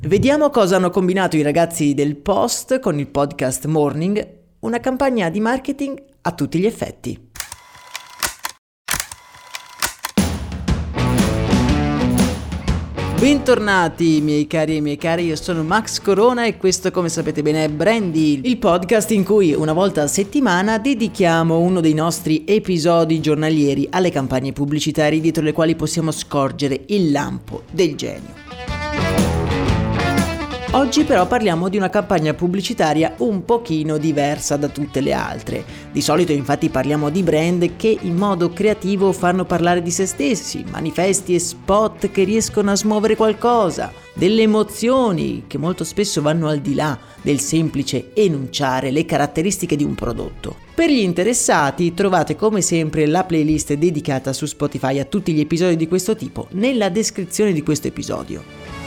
Vediamo cosa hanno combinato i ragazzi del Post con il podcast Morning, una campagna di marketing a tutti gli effetti. Bentornati miei cari e miei cari, io sono Max Corona e questo come sapete bene è Brandy, il podcast in cui una volta a settimana dedichiamo uno dei nostri episodi giornalieri alle campagne pubblicitarie dietro le quali possiamo scorgere il lampo del genio. Oggi però parliamo di una campagna pubblicitaria un pochino diversa da tutte le altre. Di solito infatti parliamo di brand che in modo creativo fanno parlare di se stessi, manifesti e spot che riescono a smuovere qualcosa, delle emozioni che molto spesso vanno al di là del semplice enunciare le caratteristiche di un prodotto. Per gli interessati trovate come sempre la playlist dedicata su Spotify a tutti gli episodi di questo tipo nella descrizione di questo episodio.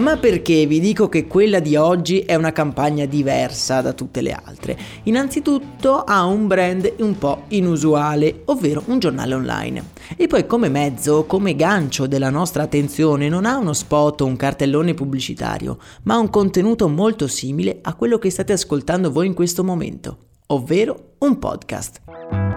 Ma perché vi dico che quella di oggi è una campagna diversa da tutte le altre? Innanzitutto ha un brand un po' inusuale, ovvero un giornale online. E poi come mezzo, come gancio della nostra attenzione non ha uno spot o un cartellone pubblicitario, ma un contenuto molto simile a quello che state ascoltando voi in questo momento, ovvero un podcast.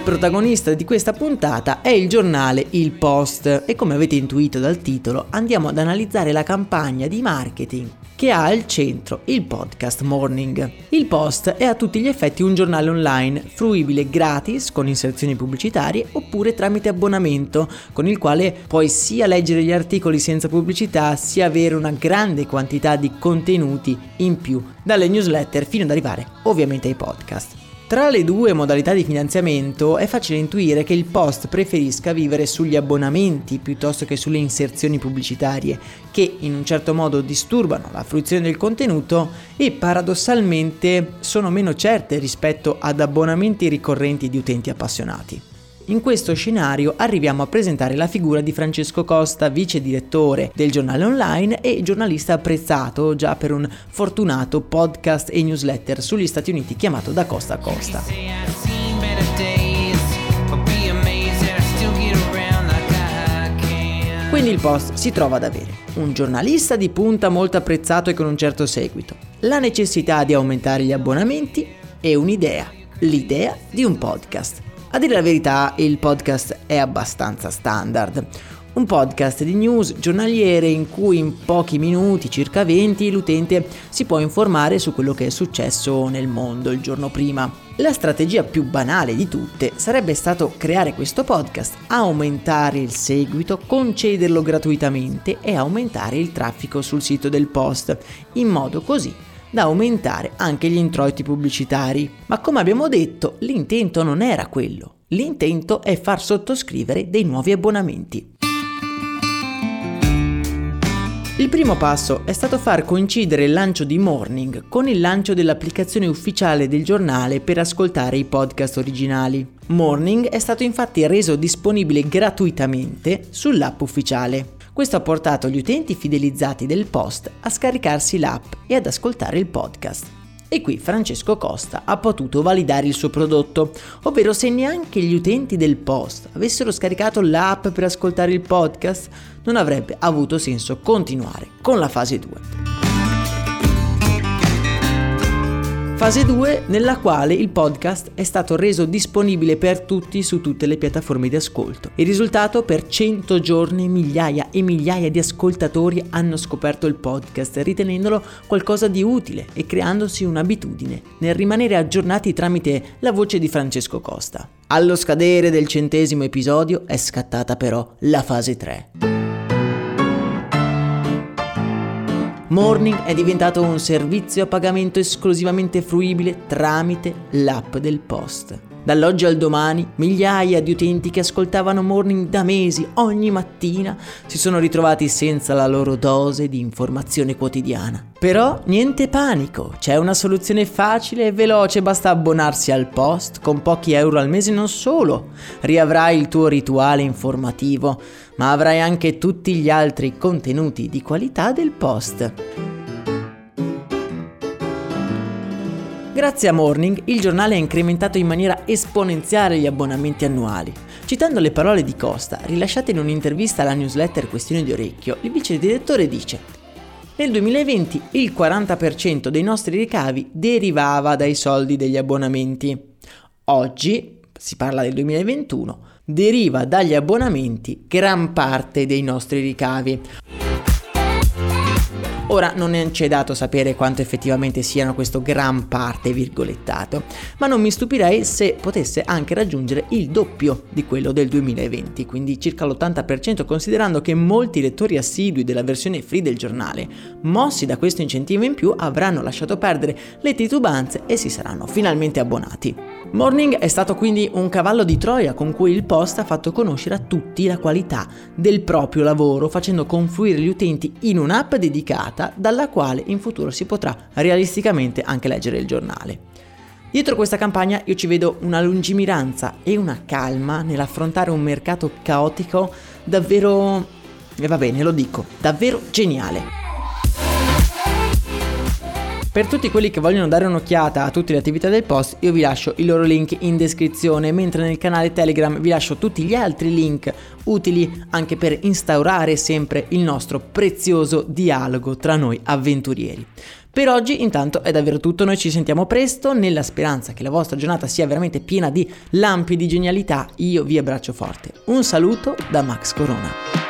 Il protagonista di questa puntata è il giornale Il Post e come avete intuito dal titolo andiamo ad analizzare la campagna di marketing che ha al centro il podcast Morning. Il Post è a tutti gli effetti un giornale online, fruibile gratis con inserzioni pubblicitarie oppure tramite abbonamento, con il quale puoi sia leggere gli articoli senza pubblicità sia avere una grande quantità di contenuti in più, dalle newsletter fino ad arrivare ovviamente ai podcast. Tra le due modalità di finanziamento è facile intuire che il post preferisca vivere sugli abbonamenti piuttosto che sulle inserzioni pubblicitarie, che in un certo modo disturbano la fruizione del contenuto e paradossalmente sono meno certe rispetto ad abbonamenti ricorrenti di utenti appassionati. In questo scenario arriviamo a presentare la figura di Francesco Costa, vice direttore del giornale online e giornalista apprezzato già per un fortunato podcast e newsletter sugli Stati Uniti chiamato Da Costa a Costa. Quindi il post si trova ad avere un giornalista di punta molto apprezzato e con un certo seguito, la necessità di aumentare gli abbonamenti e un'idea, l'idea di un podcast. A dire la verità, il podcast è abbastanza standard. Un podcast di news giornaliere in cui in pochi minuti, circa 20, l'utente si può informare su quello che è successo nel mondo il giorno prima. La strategia più banale di tutte sarebbe stato creare questo podcast, aumentare il seguito, concederlo gratuitamente e aumentare il traffico sul sito del post, in modo così da aumentare anche gli introiti pubblicitari. Ma come abbiamo detto, l'intento non era quello. L'intento è far sottoscrivere dei nuovi abbonamenti. Il primo passo è stato far coincidere il lancio di Morning con il lancio dell'applicazione ufficiale del giornale per ascoltare i podcast originali. Morning è stato infatti reso disponibile gratuitamente sull'app ufficiale. Questo ha portato gli utenti fidelizzati del post a scaricarsi l'app e ad ascoltare il podcast. E qui Francesco Costa ha potuto validare il suo prodotto, ovvero se neanche gli utenti del post avessero scaricato l'app per ascoltare il podcast, non avrebbe avuto senso continuare con la fase 2. Fase 2 nella quale il podcast è stato reso disponibile per tutti su tutte le piattaforme di ascolto. Il risultato per 100 giorni migliaia e migliaia di ascoltatori hanno scoperto il podcast ritenendolo qualcosa di utile e creandosi un'abitudine nel rimanere aggiornati tramite la voce di Francesco Costa. Allo scadere del centesimo episodio è scattata però la fase 3. Morning è diventato un servizio a pagamento esclusivamente fruibile tramite l'app del Post. Dall'oggi al domani, migliaia di utenti che ascoltavano Morning da mesi ogni mattina si sono ritrovati senza la loro dose di informazione quotidiana. Però niente panico, c'è una soluzione facile e veloce, basta abbonarsi al post con pochi euro al mese non solo. Riavrai il tuo rituale informativo, ma avrai anche tutti gli altri contenuti di qualità del post. Grazie a Morning, il giornale ha incrementato in maniera esponenziale gli abbonamenti annuali. Citando le parole di Costa, rilasciate in un'intervista alla newsletter Questione di Orecchio, il vice direttore dice nel 2020 il 40% dei nostri ricavi derivava dai soldi degli abbonamenti. Oggi, si parla del 2021, deriva dagli abbonamenti gran parte dei nostri ricavi. Ora non c'è dato sapere quanto effettivamente siano questo gran parte virgolettato, ma non mi stupirei se potesse anche raggiungere il doppio di quello del 2020, quindi circa l'80% considerando che molti lettori assidui della versione free del giornale, mossi da questo incentivo in più, avranno lasciato perdere le titubanze e si saranno finalmente abbonati. Morning è stato quindi un cavallo di Troia con cui il Post ha fatto conoscere a tutti la qualità del proprio lavoro, facendo confluire gli utenti in un'app dedicata dalla quale in futuro si potrà realisticamente anche leggere il giornale. Dietro questa campagna io ci vedo una lungimiranza e una calma nell'affrontare un mercato caotico davvero, e va bene lo dico, davvero geniale. Per tutti quelli che vogliono dare un'occhiata a tutte le attività del post, io vi lascio i loro link in descrizione, mentre nel canale Telegram vi lascio tutti gli altri link utili anche per instaurare sempre il nostro prezioso dialogo tra noi avventurieri. Per oggi intanto è davvero tutto, noi ci sentiamo presto nella speranza che la vostra giornata sia veramente piena di lampi di genialità, io vi abbraccio forte. Un saluto da Max Corona.